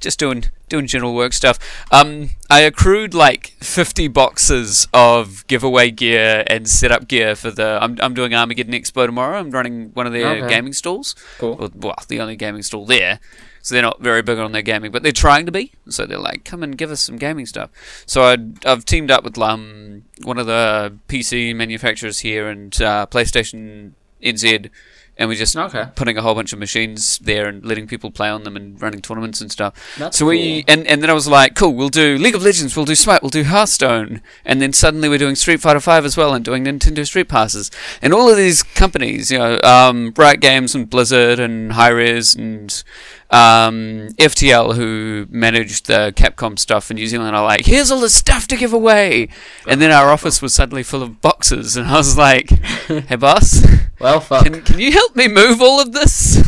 just doing doing general work stuff. Um, I accrued like fifty boxes of giveaway gear and setup gear for the. I'm I'm doing Armageddon Expo tomorrow. I'm running one of their Okay. gaming stalls. Cool. Well, well, the only gaming stall there. So they're not very big on their gaming, but they're trying to be. So they're like, come and give us some gaming stuff. So i I've teamed up with um, one of the PC manufacturers here and uh, PlayStation NZ, and we're just Okay. putting a whole bunch of machines there and letting people play on them and running tournaments and stuff. That's so we cool. and and then I was like, cool, we'll do League of Legends, we'll do Smite, we'll do Hearthstone, and then suddenly we're doing Street Fighter Five as well and doing Nintendo Street Passes, and all of these companies, you know, um, Riot Games and Blizzard and Hi-Rez and um, FTL who managed the Capcom stuff in New Zealand are like, here's all the stuff to give away, and then our office was suddenly full of boxes, and I was like, hey boss, Well, fuck. can can you help me move all of this?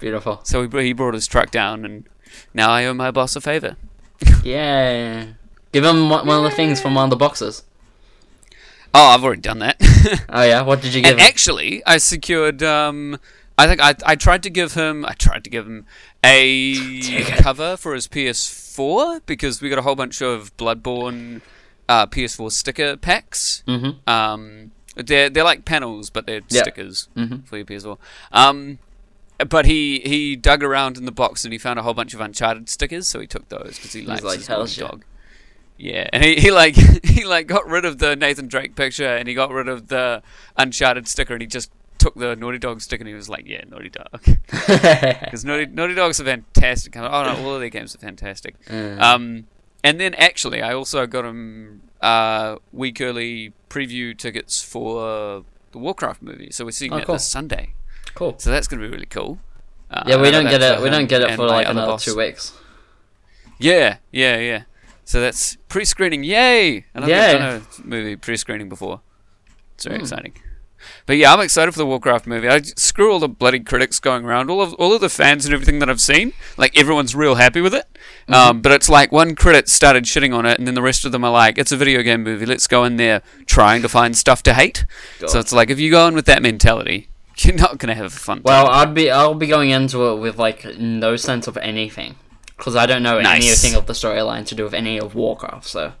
Beautiful. So he, he brought his truck down, and now I owe my boss a favor. Yeah. Give him one one of the things from one of the boxes. Oh, I've already done that. Oh yeah. What did you give and him? actually, I secured. Um, I think I I tried to give him. I tried to give him a cover for his PS4 because we got a whole bunch of Bloodborne uh, PS4 sticker packs. Mm-hmm. Um, they're they're like panels, but they're Yeah. stickers Mhm. for your PS4. Um, but he he dug around in the box and he found a whole bunch of Uncharted stickers, so he took those because he likes like, his "Hell Naughty dog. Yeah, and he, he like he like got rid of the Nathan Drake picture and he got rid of the Uncharted sticker and he just took the Naughty Dog stick and he was like, yeah, Naughty Dog, because Naughty Naughty Dog's a fantastic. company. Oh no, all of their games are fantastic. Mm. Um, and then actually, I also got him uh, week early preview tickets for the Warcraft movie, so we're seeing Oh, that cool. this Sunday. cool. So that's gonna be really cool. Uh, Yeah, we don't get it. We don't get it for like another boss. two weeks. Yeah, yeah, yeah. So that's pre-screening. Yay! And I've Yay. never done a movie pre-screening before. It's very exciting. But yeah, I'm excited for the Warcraft movie. I screw all the bloody critics going around, all of all of the fans and everything that I've seen. Like everyone's real happy with it. Um, but it's like one critic started shitting on it, and then the rest of them are like, "It's a video game movie. Let's go in there trying to find stuff to hate." So it's like if you go in with that mentality, you're not gonna have a fun. Well, time. I'd be I'll be going into it with like no sense of anything because I don't know Nice. anything of the storyline to do with any of Warcraft. So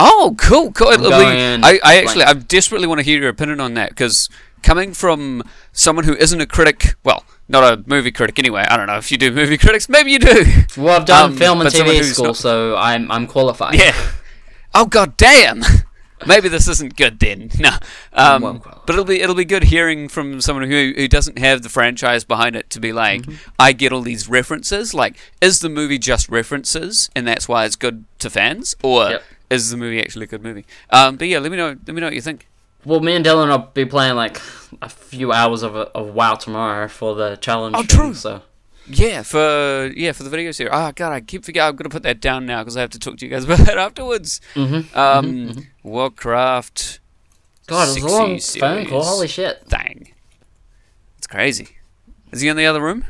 Oh, cool, cool. Going I, I actually. I desperately want to hear your opinion on that because coming from someone who isn't a critic, well, not a movie critic anyway. I don't know if you do movie critics, maybe you do. well, I've done Um, film and TV school, not- so I'm I'm qualified. Yeah. Oh god damn. Maybe this isn't good then. No. Um, well. but it'll be it'll be good hearing from someone who who doesn't have the franchise behind it to be like, Mm-hmm. I get all these references. Like, is the movie just references and that's why it's good to fans, or Yep. Is the movie actually a good movie? Um, but yeah, let me know. Let me know what you think. Well, me and Dylan will be playing like a few hours of of WoW tomorrow for the challenge. Oh, true. So Yeah, for yeah for the video series. Oh god, I keep forgetting. I'm gonna put that down now because I have to talk to you guys about that afterwards. Mhm, Um, Warcraft. God, it was a long 60 phone call. Holy shit! Dang, it's crazy. Is he in the other room?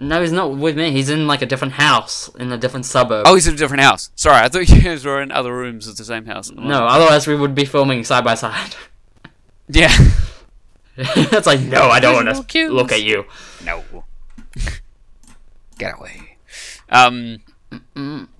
No, he's not with me. He's in like a different house in a different suburb. Oh, he's in a different house. Sorry, I thought you guys were in other rooms of the same house. The no, otherwise we would be filming side by side. Yeah. That's like no, I don't want to look at you. No. Get away. Um,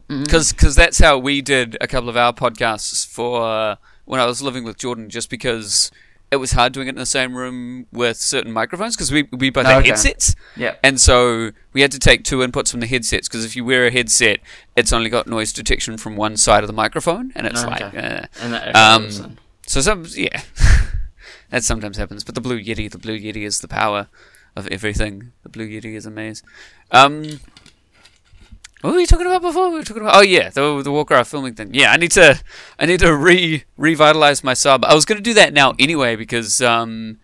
because cause that's how we did a couple of our podcasts for uh, when I was living with Jordan. Just because it was hard doing it in the same room with certain microphones because we we both had Okay. headsets. Yeah. And so we had to take two inputs from the headsets because if you wear a headset, it's only got noise detection from one side of the microphone, and it's like, Okay. uh, And that Um, so some yeah, that sometimes happens. But the Blue Yeti, the Blue Yeti is the power of everything. The Blue Yeti is a maze. Um, what were we talking about before? We were talking about oh yeah, the the Warcraft filming thing. Yeah, I need to I need to re revitalize my sub. I was going to do that now anyway because um,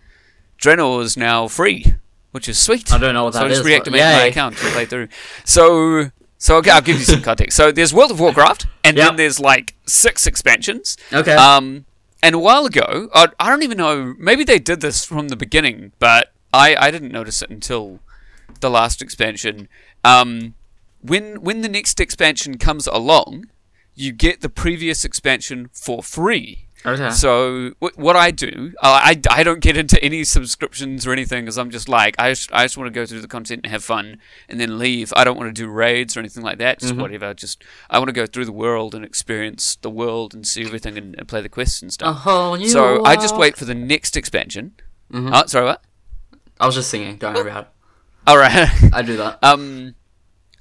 Draenor is now free, which is sweet. I don't know what that is. so just but my account to play through. So. So okay, I'll give you some context. So there's World of Warcraft, and Yep. then there's like six expansions. Okay. Um, and a while ago, I, I don't even know. Maybe they did this from the beginning, but I, I didn't notice it until the last expansion. Um, when when the next expansion comes along, you get the previous expansion for free. okay. So wh- what I do, uh, I, I don't get into any subscriptions or anything because I'm just like I just, I just want to go through the content and have fun and then leave. I don't want to do raids or anything like that. Just whatever. Just I want to go through the world and experience the world and see everything and, and play the quests and a stuff. whole new so I just wait for the next expansion. Oh, sorry, what? I was just singing. Don't worry about it. All right. I do that. Um,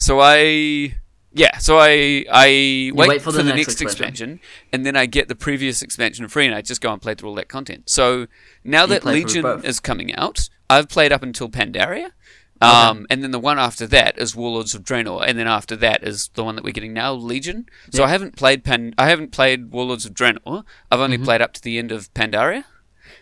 so I yeah, so I I wait, wait for, the, next, expansion. and then I get the previous expansion free, and I just go and play through all that content. So now that Legion is coming out, I've played up until Pandaria, um, and then the one after that is Warlords of Draenor, and then after that is the one that we're getting now, Legion. So I haven't played Pan, I haven't played Warlords of Draenor. I've only played up to the end of Pandaria,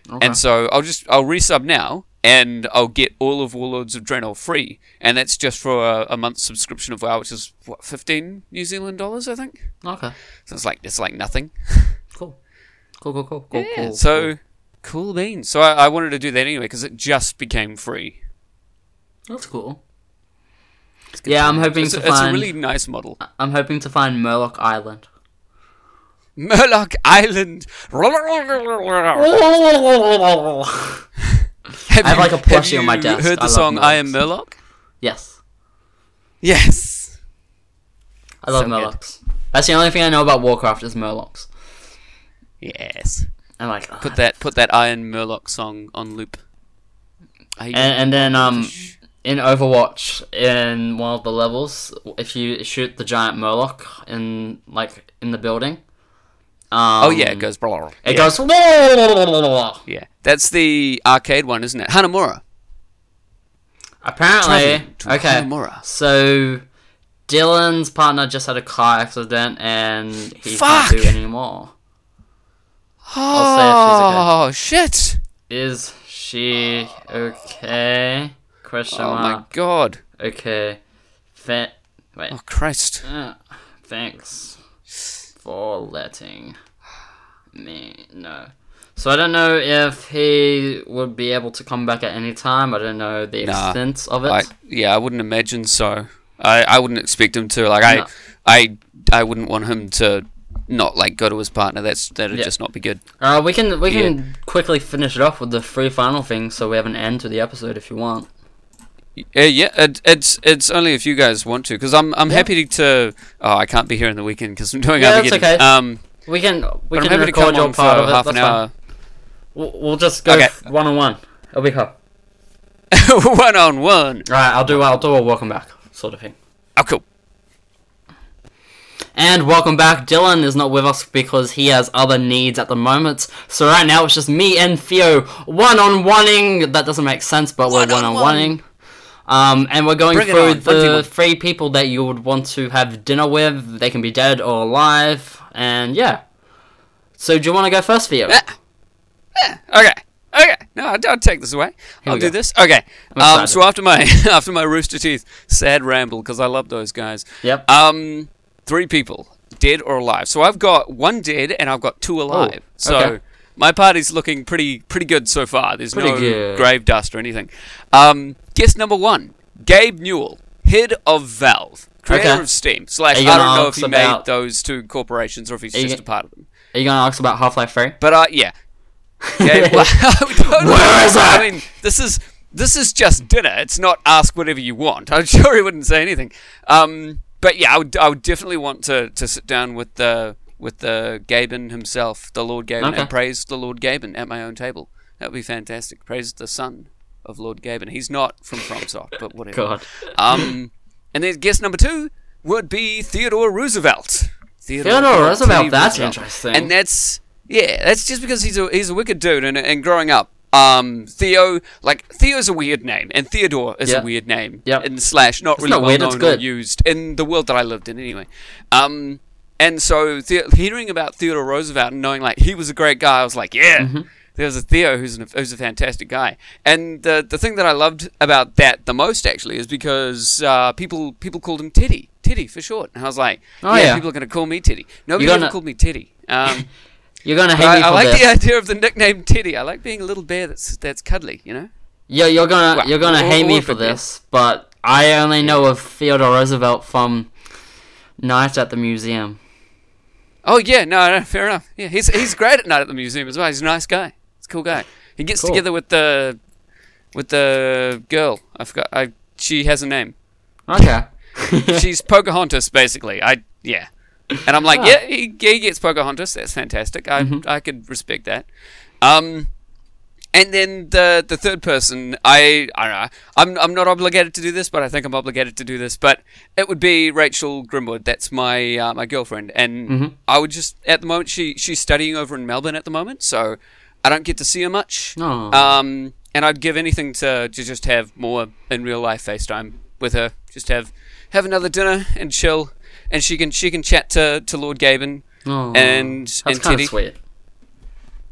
Okay. and so I'll just I'll resub now. And I'll get all of Warlords of Draenor free, and that's just for a, a month's subscription of WoW, which is what fifteen New Zealand dollars, I think. okay. So it's like it's like nothing. Cool. Cool. Cool. Cool. Cool. Yeah, cool so cool beans. So I, I wanted to do that anyway because it just became free. that's cool. Yeah, I'm hoping It's, to a, it's a really nice model. I'm hoping to find Murloc Island. Murloc Island. Have I have like a plushie you on my desk. Heard the I song "I Am Murloc"? yes, Yes. I love So good. That's the only thing I know about Warcraft is Murlocs. Yes. And like ah, Put that put that I Am Murloc song on loop. And, and then um, in Overwatch, in one of the levels, if you shoot the giant Murloc in like in the building, um, oh yeah, it goes. Blah, blah. It yeah. goes. Yeah, that's the arcade one, isn't it? Hanamura. Apparently, okay. Hanamura. So Dylan's partner just had a car accident and he Fuck! can't do anymore. Oh shit! Is she okay? Question Oh my god! Okay. Fa- wait. Oh Christ! Uh, thanks for letting me know. So I don't know if he would be able to come back at any time. I don't know the Nah, extent of it. I, yeah, I wouldn't imagine so. I, I wouldn't expect him to. Like No. I, I I wouldn't want him to not like go to his partner. That's that'd Yeah. just not be good. Uh, we can we can quickly finish it off with the three final things, so we have an end to the episode if you want. Yeah, yeah. It, it's it's only if you guys want to, because I'm I'm happy to. Oh, I can't be here in the weekend because I'm doing Yeah, that's okay. Um, We can we can record your on for part of it. half that's an fine. hour. We'll, we'll just go Okay. one on one. It'll be cool. one on one. Right, I'll do I'll do a welcome back sort of thing. Oh, cool. And welcome back. Dylan is not with us because he has other needs at the moment. So right now it's just me and Theo one on oneing. That doesn't make sense, but we're one on One-on-one. oneing. Um, and we're going Bring through the v three people that you would want to have dinner with. They can be dead or alive. And yeah. So do you want to go first, Theo? Ah. Yeah, okay. Okay. No, I'll, I'll take this away. I'll do go. this. Okay. Um, so after my after my Rooster Teeth sad ramble, because I love those guys. Yep. Um, three people, dead or alive. So I've got one dead and I've got two alive. so okay. My party's looking pretty pretty good so far. There's Pretty no good. grave dust or anything. Um, guess number one, Gabe Newell, head of Valve, creator Okay. of Steam. Slash, I don't know if he about- made those two corporations or if he's just a part of them. Are you gonna ask about Half Life Three? But uh, yeah. Okay, well, I don't know. Where is I mean, this is this is just dinner. It's not ask whatever you want. I'm sure he wouldn't say anything. Um, but yeah, I would, I would definitely want to, to sit down with the with the Gaben himself, the Lord Gaben, Okay. and praise the Lord Gaben at my own table. That would be fantastic. Praise the son of Lord Gaben. He's not from FromSoft, but whatever. God. Um, and then guess number two would be Theodore Roosevelt. Theodore Roosevelt, T. that's interesting. And that's yeah, that's just because he's a he's a wicked dude, and and growing up, um, Theo like Theo's a weird name, and Theodore is Yeah. a weird name. Yeah. And slash not It's really not well weird, known or used in the world that I lived in anyway. Um, and so the- hearing about Theodore Roosevelt and knowing like he was a great guy, I was like, yeah. Mm-hmm. There's a Theo who's an, who's a fantastic guy, and the the thing that I loved about that the most actually is because uh, people people called him Teddy, Teddy for short, and I was like, Oh, yeah, yeah. people are gonna call me Teddy. Nobody You're ever gonna- called me Teddy. Um, You're gonna hate I, me for I like this. the idea of the nickname Teddy. I like being a little bear that's that's cuddly, you know. You're, you're gonna Well, you're gonna hate me for yeah. this, but I only know of Theodore Roosevelt from Night at the Museum. Oh yeah, no, no, fair enough. Yeah, he's he's great at night at the museum as well. He's a nice guy. He's a cool guy. He gets Cool. together with the with the girl. I forgot. I she has a name. Okay. She's Pocahontas, basically. I yeah, and I'm like, Ah. yeah, he, he gets Pocahontas. That's fantastic. I Mhm. I could respect that. Um, and then the the third person, I I don't know. I'm I'm not obligated to do this, but I think I'm obligated to do this. But it would be Rachel Grimwood. That's my uh, my girlfriend, and Mhm. I would just at the moment she she's studying over in Melbourne at the moment, so I don't get to see her much. Oh. Um, and I'd give anything to to just have more in real life FaceTime with her. Just have have another dinner and chill, and she can she can chat to to Lord Gaben, Oh, and that's and Teddy sweet.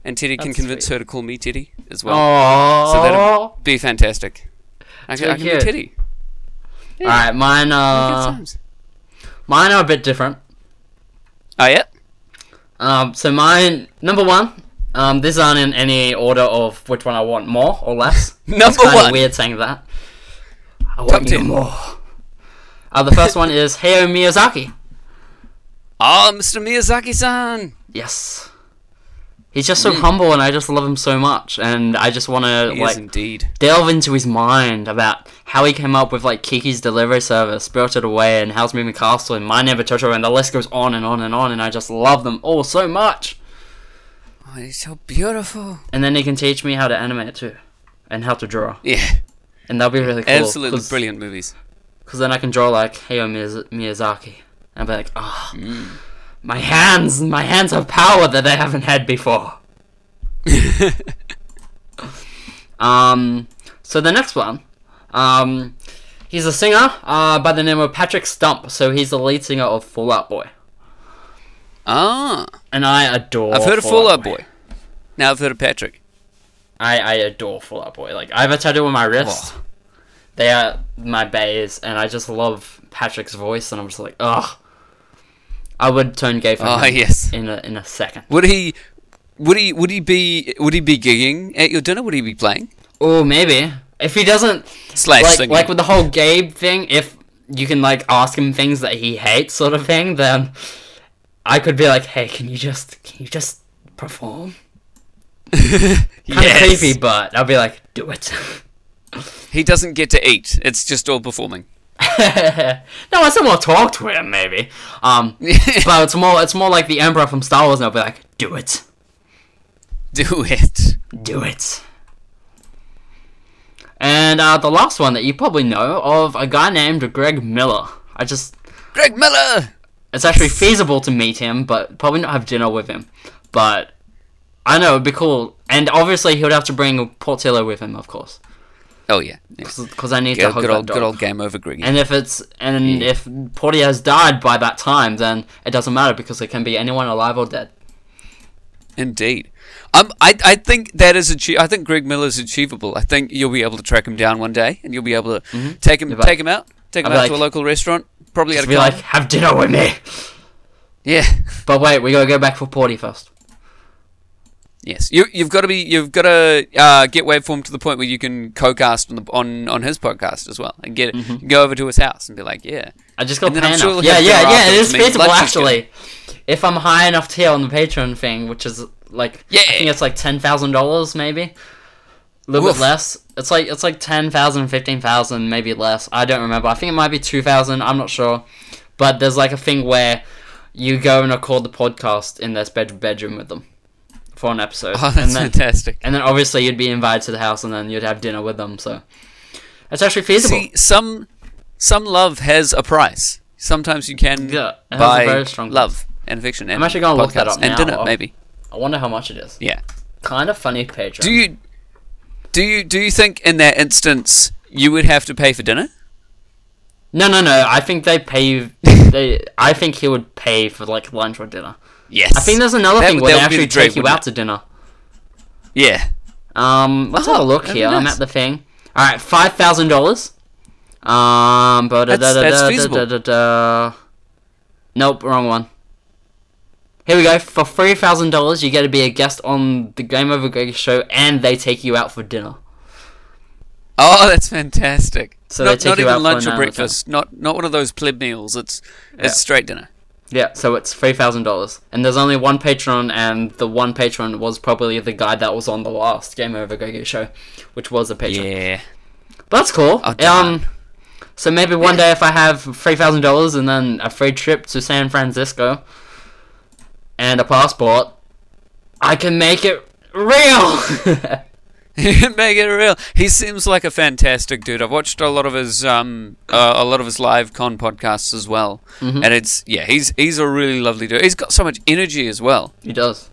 And Teddy can convince sweet. her to call me Teddy as well. Oh, So that'd be fantastic. I can, I can be cute. Teddy. all right. Mine, Good uh, mine are a bit different. Oh yeah. Um, so mine number one. Um, these aren't in any order of which one I want more or less. Number it's one. Weird saying that. I Top want you 10. more. Uh, the first one is Hayao Miyazaki. Oh, Mr. Miyazaki-san. Yes. He's just so Mm. humble, and I just love him so much. And I just want to like indeed. delve into his mind about how he came up with like Kiki's Delivery Service, Spirited Away, and Howl's Moving Castle, and My Neighbor Totoro, and the list goes on and on and on. And I just love them all so much. Oh, he's so beautiful. And then he can teach me how to animate too, and how to draw, Yeah, and that'll be really cool. absolutely brilliant movies. Because then I can draw like Hayao Miyazaki, and I'll be like, oh, Mm. My hands, my hands have power that I haven't had before. Um, so the next one, um, he's a singer uh, by the name of Patrick Stump. So he's the lead singer of Fall Out Boy, Ah, and I adore. I've heard of Fall Out Boy. Now I've heard of Patrick. I I adore Fall Out Boy. Like I have a tattoo on my wrist. They are my bays, and I just love Patrick's voice, and I'm just like, ugh. I would turn gay for Oh him yes. in a in a second. Would he? Would he? Would he be? Would he be gigging at your dinner? Would he be playing? Oh, maybe if he doesn't Slash like singing. like with the whole Gabe thing, if you can like ask him things that he hates, sort of thing, then I could be like, hey, can you just can you just perform? Kind of Yes. creepy, but I'll be like, do it. He doesn't get to eat. It's just all performing. no, I want to talk to him, maybe. Um, but it's more it's more like the Emperor from Star Wars, and I'll be like, do it, Do it. do it. And uh, the last one that you probably know of a guy named Greg Miller. I just Greg Miller. It's actually feasible to meet him, but probably not have dinner with him. But I know it'd be cool, and obviously he would have to bring Portillo with him, of course, Oh yeah. yeah. because I need to Good, hug good that old, good old game over Greggy. And if it's and Yeah. if Porty has died by that time, then it doesn't matter because it can be anyone alive or dead. Indeed. Um, I, I think that is achie- I think Greg Miller is achievable. I think you'll be able to track him down one day, and you'll be able to take him take him out, take him I'll out be to a local restaurant, probably at a be car. like, have dinner with me. yeah. But wait, we gotta go back for Porty first. Yes, you you've got to be you've got to uh, get waveform to the point where you can co-cast on the, on on his podcast as well, and get Mm-hmm. go over to his house and be like, yeah, I just got And then sure Yeah, yeah, yeah. It is feasible actually. If I'm high enough tier on the Patreon thing, which is like Yeah. I think it's like ten thousand dollars maybe. A little Oof. bit less. It's like it's like 10,000, 15,000, maybe less. I don't remember. I think it might be 2,000. I'm not sure. But there's like a thing where you go and record the podcast in their bed- bedroom with them for an episode. oh, that's and then, fantastic. and then obviously you'd be invited to the house and then you'd have dinner with them. So it's actually feasible. See, some some love has a price. Sometimes you can Yeah, it has a buy very strong love and fiction. And I'm actually gonna look that up and dinner I'll- maybe. I wonder how much it is. Yeah. Kinda Funny Patreon. Do you do you do you think in that instance you would have to pay for dinner? No, no, no. I think they pay you. they, I think he would pay for like lunch or dinner. Yes. I think there's another That thing where they actually the take you out to dinner. Yeah. Um, let's Oh, have a look here. I'm at the thing. All right, five thousand dollars. Um, but That's- that's feasible. Nope, wrong one. Here we go. For three thousand dollars, you get to be a guest on the Game Over Greg show, and they take you out for dinner. Oh, that's fantastic. So they not, take not you even out for lunch or breakfast. Not not one of those pleb meals. It's Yeah. it's straight dinner. Yeah, so it's three thousand dollars, and there's only one patron, and the one patron was probably the guy that was on the last Game Over Greg show, which was a patron. Yeah. But that's cool. Oh, um, so maybe one day if I have three thousand dollars and then a free trip to San Francisco and a passport, I can make it real. Make it real. He seems like a fantastic dude. I've watched a lot of his um uh, a lot of his live con podcasts as well, Mhm. and it's yeah he's he's a really lovely dude. He's got so much energy as well. He does.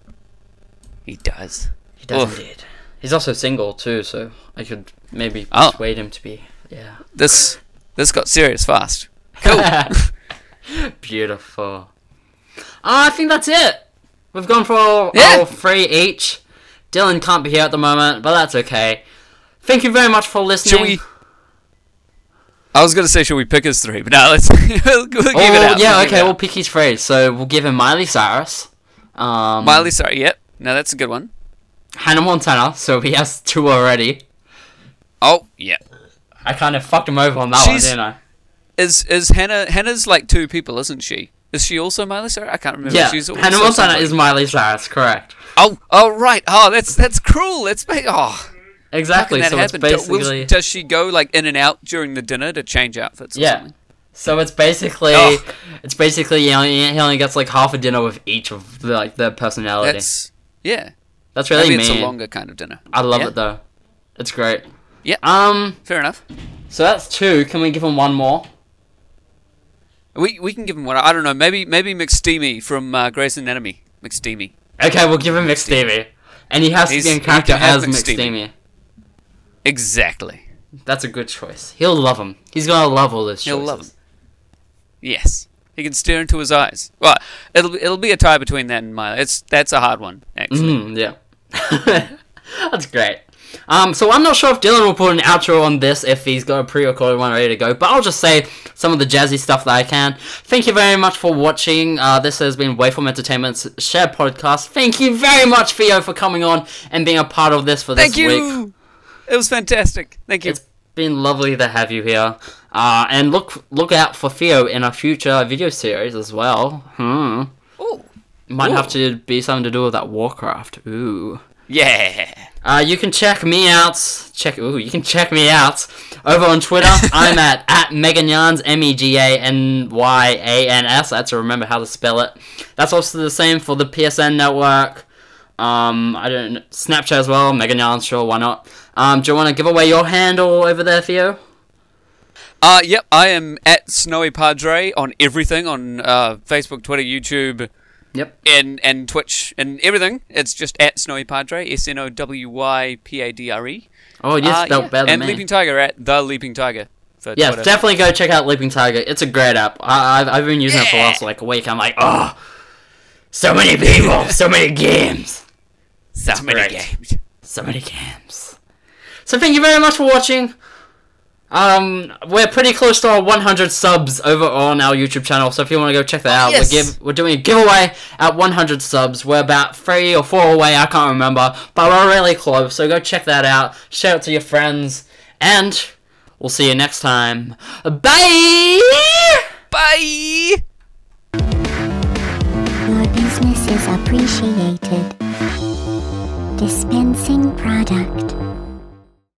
He does. He does Oof. indeed. He's also single too, so I could maybe Oh. persuade him to be. Yeah. This this got serious fast. Cool. Beautiful. Uh, I think that's it. We've gone for Yeah. our three each. Dylan can't be here at the moment, but that's okay. Thank you very much for listening. Should we? I was gonna say, should we pick his three? But no, let's we'll, give Oh, it out. yeah, We'll okay, it we'll pick his phrase. So we'll give him Miley Cyrus. Um, Miley, Cyrus, Yep. No, that's a good one. Hannah Montana, so he has two already. Oh, yeah. I kind of fucked him over on that She's- one, didn't I? Is is Hannah? Hannah's like two people, isn't she? Is she also Miley Cyrus? I can't remember. Yeah, She's Hannah Montana somebody. is Miley Cyrus, correct. Oh, oh, right. Oh, that's that's cruel. Make. Oh, Exactly, so it's happen? Will- basically... does she go like in and out during the dinner to change outfits? Or Yeah. Something? So it's basically, Oh. it's basically he only, he only gets like half a dinner with each of the, like their personality. That's yeah. That's really Maybe it's a longer kind of dinner. I love Yeah. it though. It's great. Yeah. Um. Fair enough. So that's two. Can we give him one more? We we can give him one. I don't know. Maybe maybe McSteamy from uh, Grey's Anatomy. McSteamy. Okay, we'll give him McSteamy, and he has He's- to be in character as McSteamy. McSteamy. Exactly. That's a good choice. He'll love him. He's gonna love all this. He'll love him. Yes. He can stare into his eyes. Well, it'll it'll be a tie between that and Miley. It's that's a hard one actually. Mm, yeah. That's great. Um, so I'm not sure if Dylan will put an outro on this if he's got a pre-recorded one ready to go, but I'll just say some of the jazzy stuff that I can. Thank you very much for watching. Uh, this has been Waveform Entertainment's Share podcast. Thank you very much, Theo, for coming on and being a part of this for this Thank you. week. It was fantastic. Thank you. It's been lovely to have you here. Uh, and look look out for Theo in a future video series as well. Hmm. Ooh. Might have to be something to do with that Warcraft. Ooh. Yeah. Uh, you can check me out. Check. Ooh, you can check me out over on Twitter. I'm at at Meganyans M E G A N Y A N S. I had to remember how to spell it. That's also the same for the PSN network. Um, I don't Snapchat as well. Meganyans, sure, why not? Um, do you want to give away your handle over there, Theo? Uh, yep, I am at Snowy Padre on everything on uh, Facebook, Twitter, YouTube, Yep. and and Twitch and everything. It's just at Snowy Padre, S N O W Y P A D R E. Oh, you Uh, yeah. better And me. Leaping Tiger at the Leaping Tiger. Yeah, Twitter. definitely go check out Leaping Tiger. It's a great app. I, I've, I've been using it for the last like a week. I'm like, oh, so many people, so many games. so many great. games. So many games. So thank you very much for watching. Um, we're pretty close to our 100 subs over on our YouTube channel, so if you want to go check that out, yes. we're, give, we're doing a giveaway at 100 subs. We're about three or four away, I can't remember, but we're really close, so go check that out, share it to your friends, and we'll see you next time. Bye! Bye. Your business is appreciated. Dispensing product.